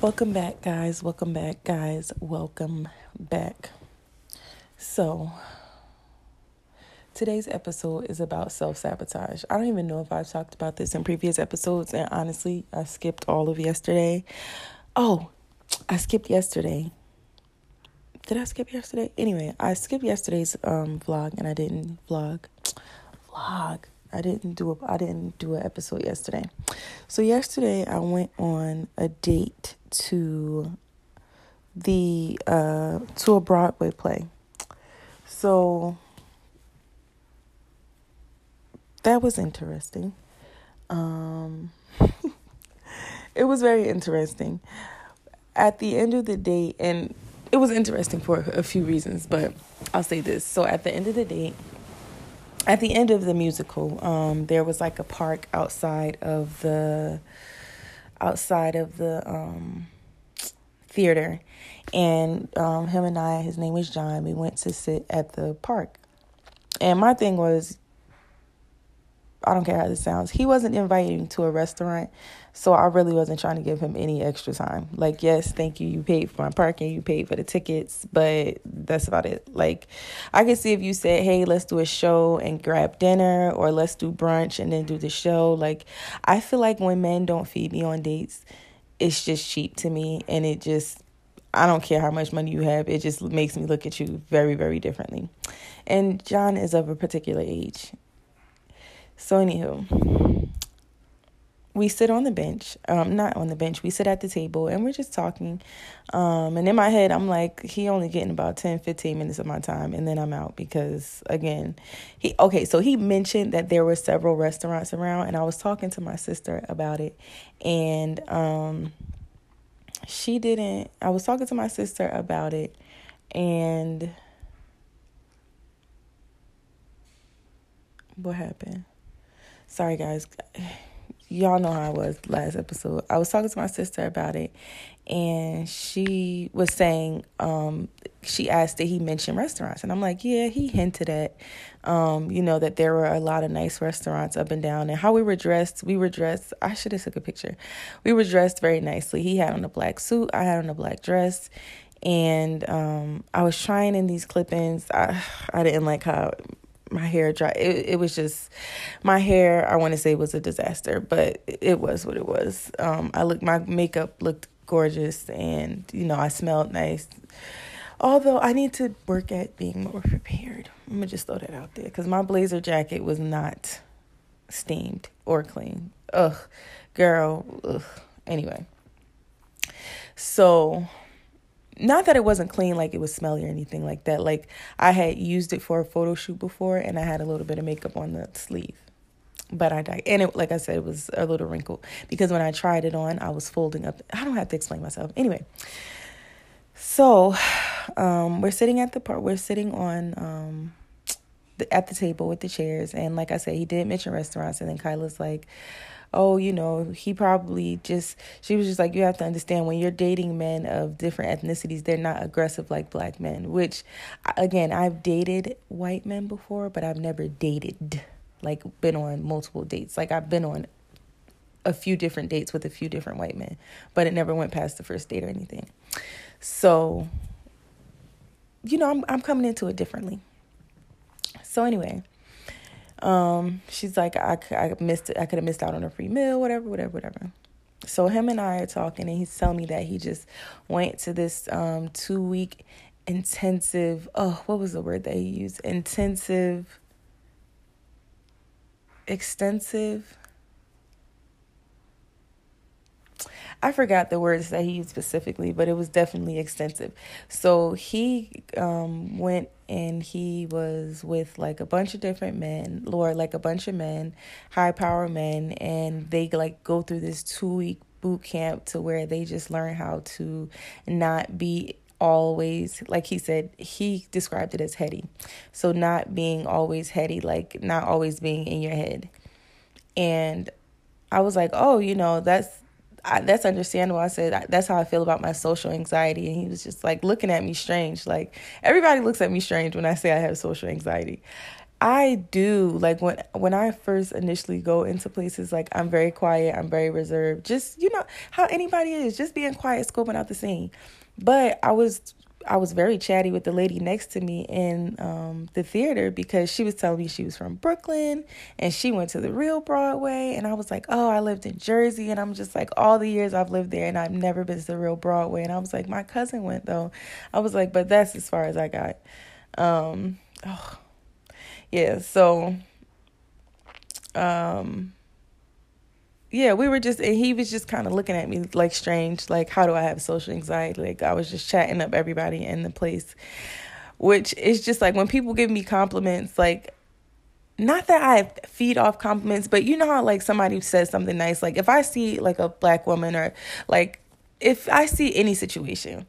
Welcome back, guys. Welcome back, guys. Welcome back. So, today's episode is about self sabotage. I don't even know if I've talked about this in previous episodes, and honestly, I skipped all of yesterday. Oh, I skipped yesterday. Did I skip yesterday? Anyway, I skipped yesterday's um vlog, and I didn't vlog. Vlog. I didn't do a I didn't do an episode yesterday. So yesterday I went on a date to the uh to a Broadway play. So that was interesting. Um it was very interesting. At the end of the day and it was interesting for a few reasons, but I'll say this. So at the end of the day, at the end of the musical, um, there was like a park outside of the outside of the um, theater, and um, him and I, his name was John. We went to sit at the park, and my thing was, I don't care how this sounds. He wasn't inviting to a restaurant, so I really wasn't trying to give him any extra time. Like, yes, thank you. You paid for my parking, you paid for the tickets, but that's about it. Like, I can see if you said, hey, let's do a show and grab dinner, or let's do brunch and then do the show. Like, I feel like when men don't feed me on dates, it's just cheap to me, and it just I don't care how much money you have, it just makes me look at you very, very differently. And John is of a particular age. So, anywho, we sit on the bench, um, not on the bench, we sit at the table and we're just talking. Um, and in my head, I'm like, he only getting about 10, 15 minutes of my time and then I'm out because, again, he, okay, so he mentioned that there were several restaurants around and I was talking to my sister about it. And, um, she didn't, I was talking to my sister about it and what happened? Sorry, guys. Y'all know how I was last episode. I was talking to my sister about it, and she was saying, um, she asked did he mention restaurants, and I'm like, yeah, he hinted at, um, you know, that there were a lot of nice restaurants up and down, and how we were dressed. We were dressed. I should have took a picture. We were dressed very nicely. He had on a black suit. I had on a black dress and um, I was trying in these clip-ins. I I didn't like how my hair dry. It, it was just my hair. I want to say was a disaster, but it was what it was. Um, I looked. My makeup looked gorgeous, and you know I smelled nice. Although I need to work at being more prepared. I'm gonna just throw that out there because my blazer jacket was not steamed or clean. Ugh, girl. Ugh. Anyway, so not that it wasn't clean like it was smelly or anything like that. Like i had used it for a photo shoot before and i had a little bit of makeup on the sleeve. But i died and it like i said it was a little wrinkled. Because when i tried it on i was folding up. I don't have to explain myself. Anyway. So um, we're sitting at the part we're sitting on um, at the table with the chairs and like i said he did mention restaurants and then kyla's like oh, you know, he probably just, she was just like, you have to understand when you're dating men of different ethnicities, they're not aggressive like black men, which, again, I've dated white men before, but I've never dated, like, been on multiple dates. Like, I've been on a few different dates with a few different white men, but it never went past the first date or anything. So, you know, I'm I'm coming into it differently. So anyway, um, she's like, I, I missed it. I could have missed out on a free meal, whatever, whatever, whatever. So him and I are talking, and he's telling me that he just went to this um two week intensive. Oh, what was the word that he used? Intensive, extensive I forgot the words that he used specifically, but it was definitely extensive. So he um, went and he was with like a bunch of different men, Lord, like a bunch of men, high power men, and they like go through this two week boot camp to where they just learn how to not be always like he said he described it as heady so not being always heady like not always being in your head and i was like oh you know that's I, that's understandable. I said that's how I feel about my social anxiety, and he was just like looking at me strange. Like everybody looks at me strange when I say I have social anxiety. I do like when when I first initially go into places like I'm very quiet, I'm very reserved. Just you know how anybody is, just being quiet, scoping out the scene. But I was I was very chatty with the lady next to me in um, the theater because she was telling me she was from Brooklyn and she went to the real Broadway. And I was like, oh, I lived in Jersey. And I'm just like, all the years I've lived there and I've never been to the real Broadway. And I was like, my cousin went though. I was like, but that's as far as I got. Um, oh, yeah. So, um, yeah, we were just, and he was just kind of looking at me like strange, like, how do I have social anxiety? Like, I was just chatting up everybody in the place, which is just like when people give me compliments, like, not that I feed off compliments, but you know how, like, somebody says something nice, like, if I see, like, a black woman or, like, if I see any situation,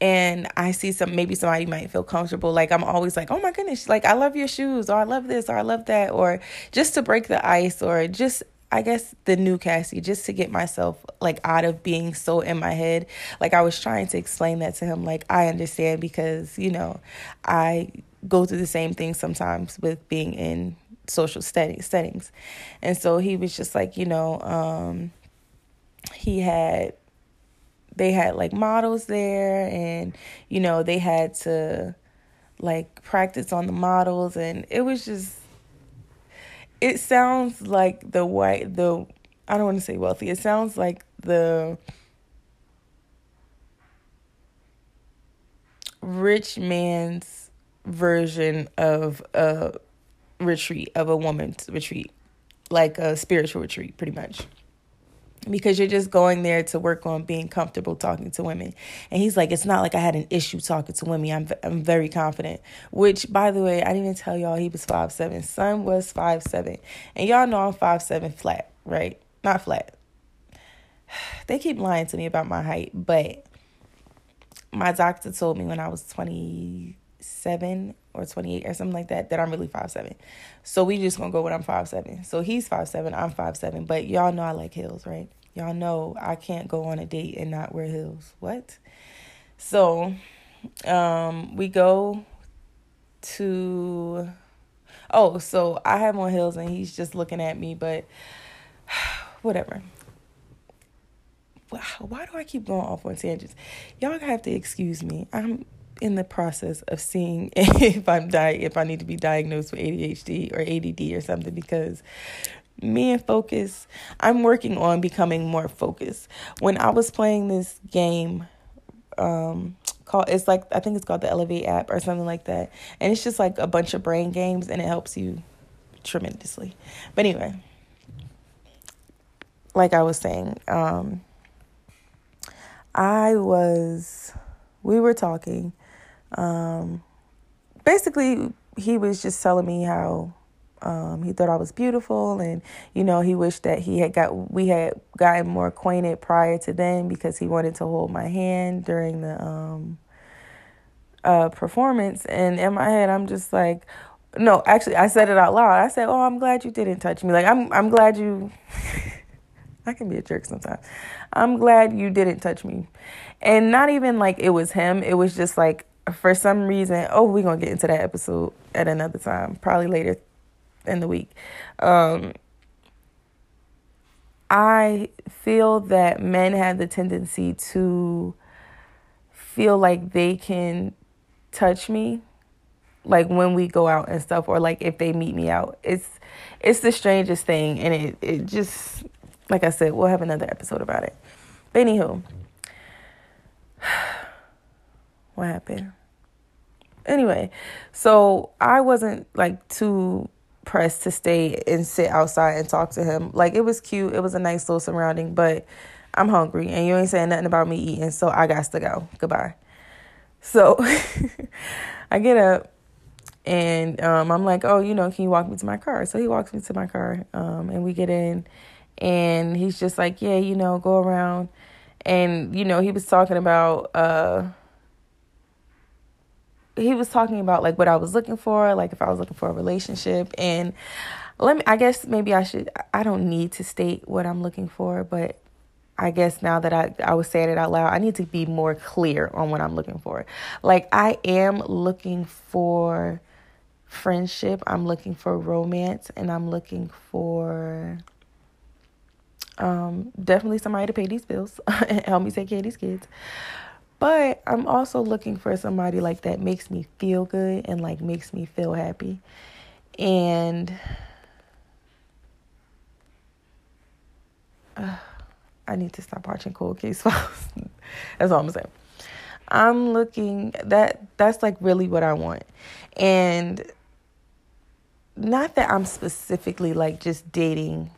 and I see some maybe somebody might feel comfortable. Like I'm always like, oh my goodness, like I love your shoes, or I love this, or I love that, or just to break the ice, or just I guess the new Cassie, just to get myself like out of being so in my head. Like I was trying to explain that to him. Like I understand because, you know, I go through the same thing sometimes with being in social settings. And so he was just like, you know, um, he had they had like models there and you know they had to like practice on the models and it was just it sounds like the white the I don't want to say wealthy. It sounds like the rich man's version of a retreat of a woman's retreat, like a spiritual retreat, pretty much because you're just going there to work on being comfortable talking to women. And he's like, it's not like I had an issue talking to women. I'm I'm very confident. Which, by the way, I didn't even tell y'all he was five seven. Son was five seven, and y'all know I'm five seven flat, right? Not flat. They keep lying to me about my height, but my doctor told me when I was twenty seven or 28 or something like that that I'm really five seven. So we just gonna go with I'm five seven. So he's five seven, I'm five seven. But y'all know I like heels, right? Y'all know I can't go on a date and not wear heels. What? So um we go to oh, so I have on heels and he's just looking at me, but whatever. Why do I keep going off on tangents? Y'all have to excuse me. I'm in the process of seeing if I'm di- if I need to be diagnosed with ADHD or ADD or something because me and focus, I'm working on becoming more focused. When I was playing this game, um, called it's like I think it's called the Elevate app or something like that, and it's just like a bunch of brain games, and it helps you tremendously. But anyway, like I was saying, um, I was we were talking um, basically, he was just telling me how um, he thought I was beautiful, and you know, he wished that he had got we had gotten more acquainted prior to then because he wanted to hold my hand during the um, uh, performance. And in my head, I'm just like, no, actually, I said it out loud. I said, "Oh, I'm glad you didn't touch me. Like, I'm I'm glad you." I can be a jerk sometimes. I'm glad you didn't touch me. And not even like it was him. It was just like for some reason, oh, we're to get into that episode at another time, probably later in the week. Um, I feel that men have the tendency to feel like they can touch me like when we go out and stuff or like if they meet me out. It's it's the strangest thing and it it just like i said we'll have another episode about it. But anywho what happened anyway, so I wasn't like too pressed to stay and sit outside and talk to him. Like it was cute, it was a nice little surrounding, but I'm hungry and you ain't saying nothing about me eating, so I got to go. Goodbye. So I get up and um, I'm like, oh, you know, can you walk me to my car? So he walks me to my car um, and we get in and he's just like, yeah, you know, go around. And, you know, he was talking about, uh, he was talking about like what I was looking for, like if I was looking for a relationship and let me I guess maybe I should I don't need to state what I'm looking for, but I guess now that I I was saying it out loud, I need to be more clear on what I'm looking for. Like I am looking for friendship, I'm looking for romance, and I'm looking for um, definitely somebody to pay these bills and help me take care of these kids. But I'm also looking for somebody like that makes me feel good and like makes me feel happy. And uh, I need to stop watching Cold Case Files. that's all I'm saying. I'm looking that that's like really what I want. And not that I'm specifically like just dating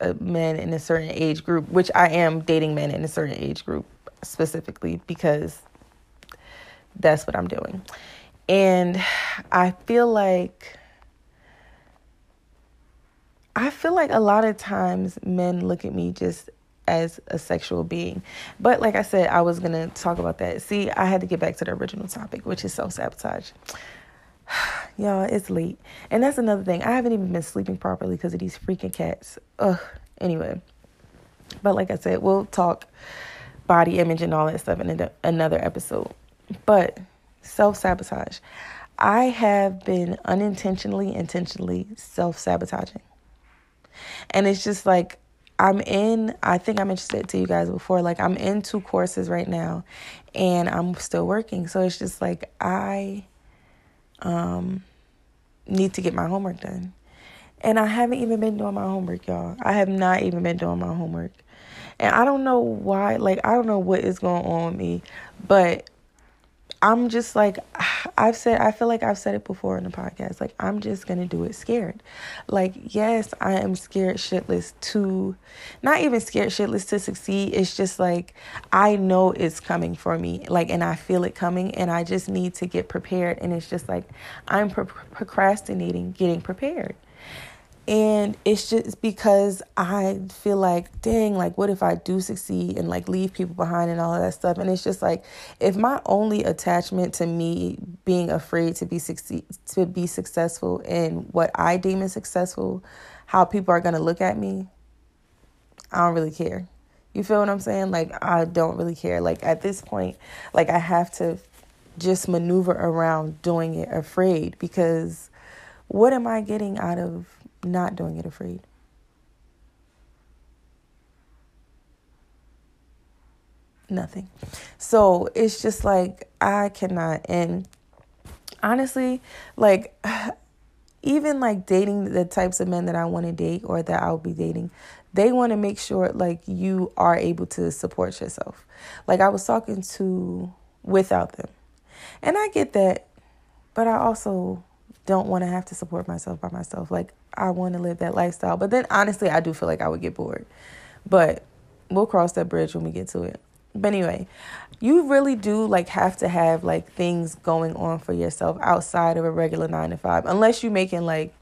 a men in a certain age group, which I am dating men in a certain age group specifically because that's what I'm doing. And I feel like I feel like a lot of times men look at me just as a sexual being. But like I said, I was going to talk about that. See, I had to get back to the original topic, which is self sabotage. Y'all, it's late. And that's another thing. I haven't even been sleeping properly because of these freaking cats. Ugh. Anyway. But like I said, we'll talk body image and all that stuff in another episode. But self sabotage. I have been unintentionally, intentionally self sabotaging. And it's just like, I'm in, I think I mentioned it to you guys before, like, I'm in two courses right now and I'm still working. So it's just like, I um, need to get my homework done. And I haven't even been doing my homework, y'all. I have not even been doing my homework. And I don't know why, like, I don't know what is going on with me, but I'm just like, I've said, I feel like I've said it before in the podcast. Like, I'm just going to do it scared. Like, yes, I am scared shitless to, not even scared shitless to succeed. It's just like, I know it's coming for me. Like, and I feel it coming, and I just need to get prepared. And it's just like, I'm pro- procrastinating getting prepared. And it's just because I feel like, dang, like, what if I do succeed and like leave people behind and all of that stuff? And it's just like, if my only attachment to me being afraid to be succeed to be successful in what I deem as successful, how people are gonna look at me, I don't really care. You feel what I'm saying? Like, I don't really care. Like, at this point, like, I have to just maneuver around doing it afraid because what am I getting out of not doing it afraid. Nothing. So it's just like I cannot. And honestly, like even like dating the types of men that I want to date or that I'll be dating, they want to make sure like you are able to support yourself. Like I was talking to without them. And I get that, but I also don't want to have to support myself by myself. Like I want to live that lifestyle. But then honestly, I do feel like I would get bored. But we'll cross that bridge when we get to it. But anyway, you really do like have to have like things going on for yourself outside of a regular 9 to 5 unless you're making like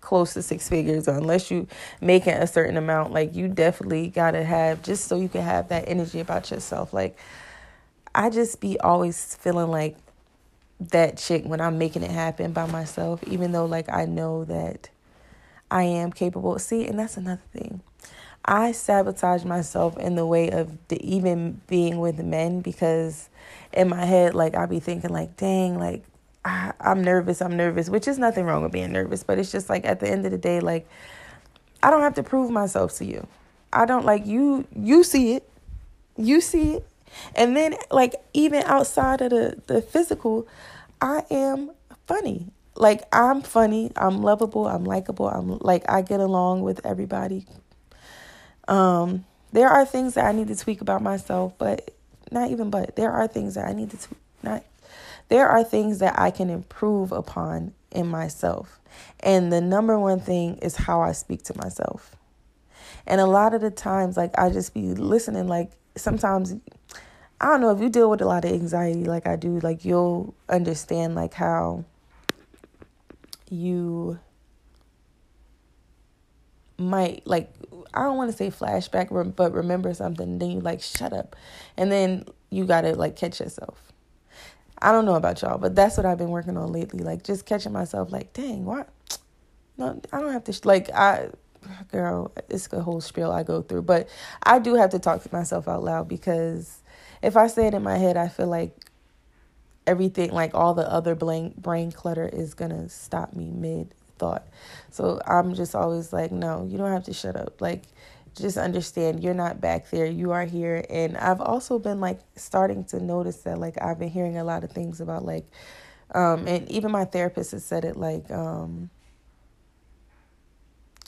close to six figures or unless you making a certain amount like you definitely got to have just so you can have that energy about yourself like I just be always feeling like that chick when I'm making it happen by myself even though like I know that I am capable. See, and that's another thing. I sabotage myself in the way of the, even being with men because in my head, like I be thinking, like, dang, like I, I'm nervous, I'm nervous, which is nothing wrong with being nervous, but it's just like at the end of the day, like I don't have to prove myself to you. I don't like you. You see it, you see it, and then like even outside of the the physical, I am funny like I'm funny, I'm lovable, I'm likable, I'm like I get along with everybody. Um, there are things that I need to tweak about myself, but not even but there are things that I need to. Not there are things that I can improve upon in myself. And the number one thing is how I speak to myself. And a lot of the times like I just be listening like sometimes I don't know if you deal with a lot of anxiety like I do, like you'll understand like how you might like I don't want to say flashback, but remember something, then you like shut up, and then you gotta like catch yourself. I don't know about y'all, but that's what I've been working on lately. Like just catching myself, like, dang, what? No, I don't have to. Sh-. Like I, girl, it's a whole spiel I go through, but I do have to talk to myself out loud because if I say it in my head, I feel like everything like all the other brain brain clutter is gonna stop me mid thought. So I'm just always like, no, you don't have to shut up. Like just understand you're not back there you are here and i've also been like starting to notice that like i've been hearing a lot of things about like um and even my therapist has said it like um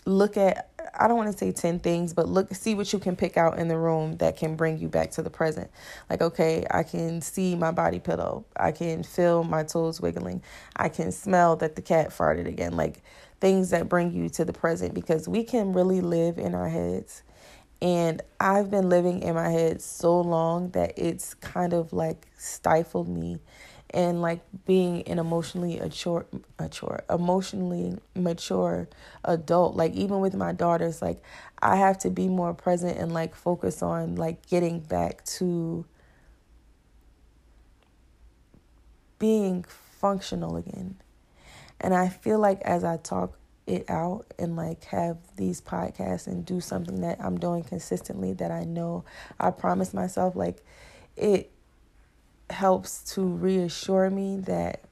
look at I don't want to say 10 things, but look see what you can pick out in the room that can bring you back to the present. Like okay, I can see my body pillow. I can feel my toes wiggling. I can smell that the cat farted again. Like things that bring you to the present because we can really live in our heads. And I've been living in my head so long that it's kind of like stifled me and like being an emotionally mature, mature, emotionally mature adult. Like even with my daughters, like I have to be more present and like focus on like getting back to being functional again. And I feel like as I talk it out and like have these podcasts and do something that I'm doing consistently that I know I promise myself like it helps to reassure me that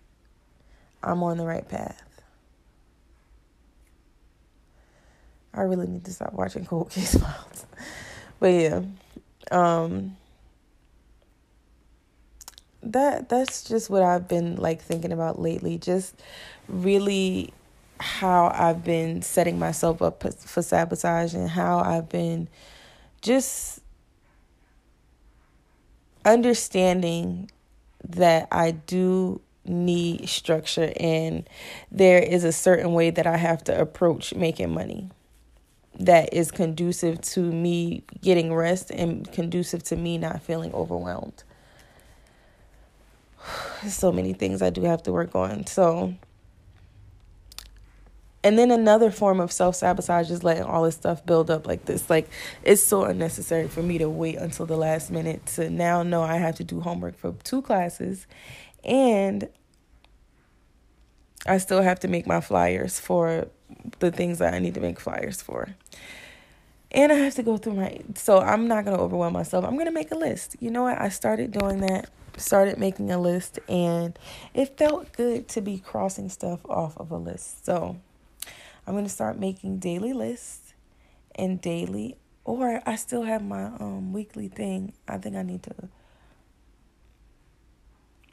I'm on the right path. I really need to stop watching Cold Case Files. but yeah. Um that that's just what I've been like thinking about lately. Just really how I've been setting myself up for sabotage and how I've been just understanding that I do need structure and there is a certain way that I have to approach making money that is conducive to me getting rest and conducive to me not feeling overwhelmed. so many things I do have to work on. So and then another form of self sabotage is letting all this stuff build up like this. Like, it's so unnecessary for me to wait until the last minute to now know I have to do homework for two classes. And I still have to make my flyers for the things that I need to make flyers for. And I have to go through my. So I'm not going to overwhelm myself. I'm going to make a list. You know what? I started doing that started making a list and it felt good to be crossing stuff off of a list. So I'm going to start making daily lists and daily or I still have my um weekly thing. I think I need to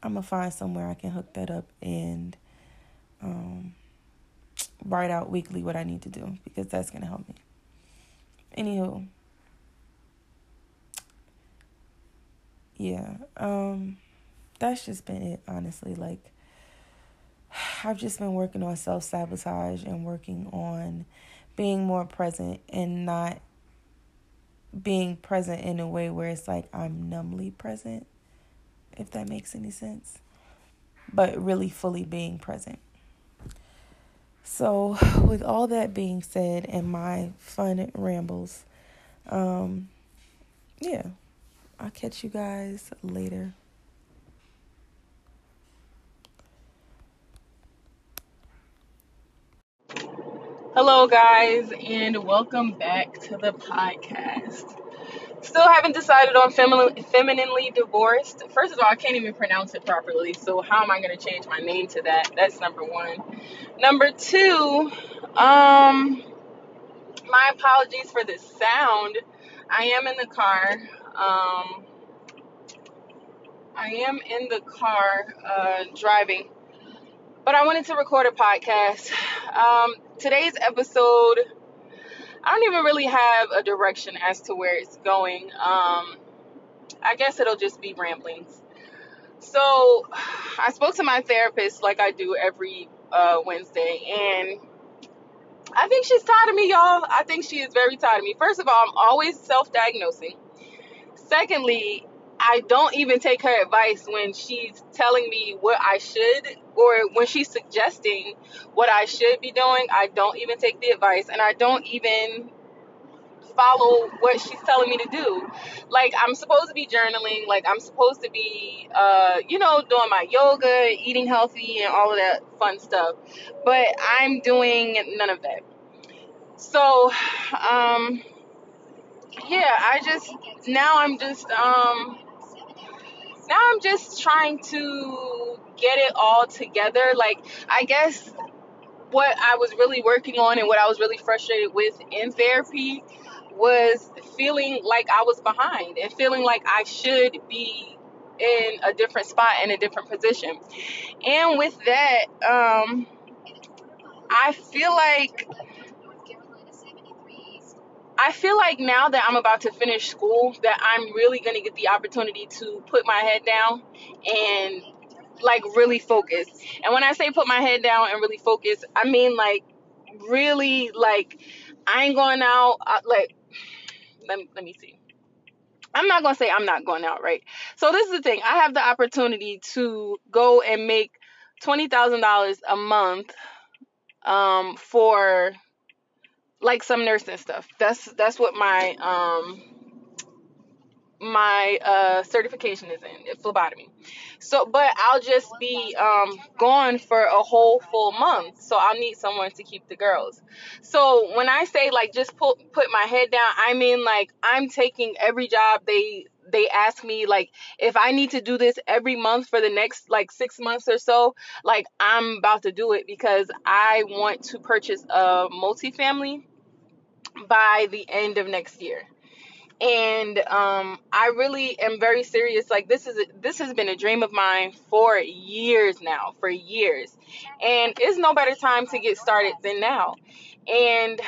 I'm going to find somewhere I can hook that up and um write out weekly what I need to do because that's going to help me. Anywho, yeah, um, that's just been it, honestly. Like, I've just been working on self sabotage and working on being more present and not being present in a way where it's like I'm numbly present, if that makes any sense, but really fully being present. So, with all that being said and my fun rambles, um, yeah, I'll catch you guys later. Hello, guys, and welcome back to the podcast. Still haven't decided on feminine, femininely divorced. First of all, I can't even pronounce it properly, so how am I going to change my name to that? That's number one. Number two, um, my apologies for the sound. I am in the car. Um, I am in the car uh, driving, but I wanted to record a podcast. Um, today's episode, I don't even really have a direction as to where it's going. Um, I guess it'll just be ramblings. So, I spoke to my therapist like I do every uh, Wednesday, and I think she's tired of me, y'all. I think she is very tired of me. First of all, I'm always self diagnosing. Secondly, I don't even take her advice when she's telling me what I should or when she's suggesting what I should be doing. I don't even take the advice and I don't even follow what she's telling me to do. Like I'm supposed to be journaling, like I'm supposed to be uh, you know, doing my yoga, eating healthy and all of that fun stuff. But I'm doing none of that. So, um yeah, I just now I'm just um now I'm just trying to get it all together. Like, I guess what I was really working on and what I was really frustrated with in therapy was feeling like I was behind and feeling like I should be in a different spot in a different position. And with that, um, I feel like I feel like now that I'm about to finish school, that I'm really going to get the opportunity to put my head down and like really focus. And when I say put my head down and really focus, I mean like really like I ain't going out uh, like let me, let me see. I'm not going to say I'm not going out, right? So this is the thing. I have the opportunity to go and make $20,000 a month um for like some nursing stuff. That's that's what my um my uh certification is in phlebotomy. So, but I'll just be um gone for a whole full month. So I'll need someone to keep the girls. So when I say like just put put my head down, I mean like I'm taking every job they they ask me like if I need to do this every month for the next like 6 months or so, like I'm about to do it because I want to purchase a multifamily by the end of next year and um, I really am very serious. Like this is this has been a dream of mine for years now, for years, and it's no better time to get started than now. And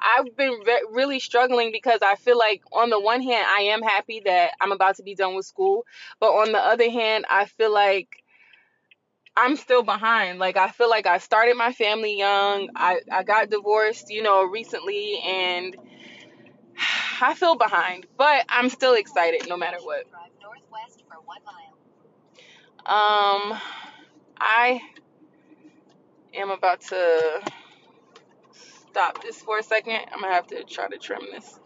I've been re- really struggling because I feel like on the one hand I am happy that I'm about to be done with school, but on the other hand I feel like I'm still behind. Like I feel like I started my family young. I I got divorced, you know, recently and I feel behind, but I'm still excited no matter what. Um, I am about to stop this for a second. I'm gonna have to try to trim this.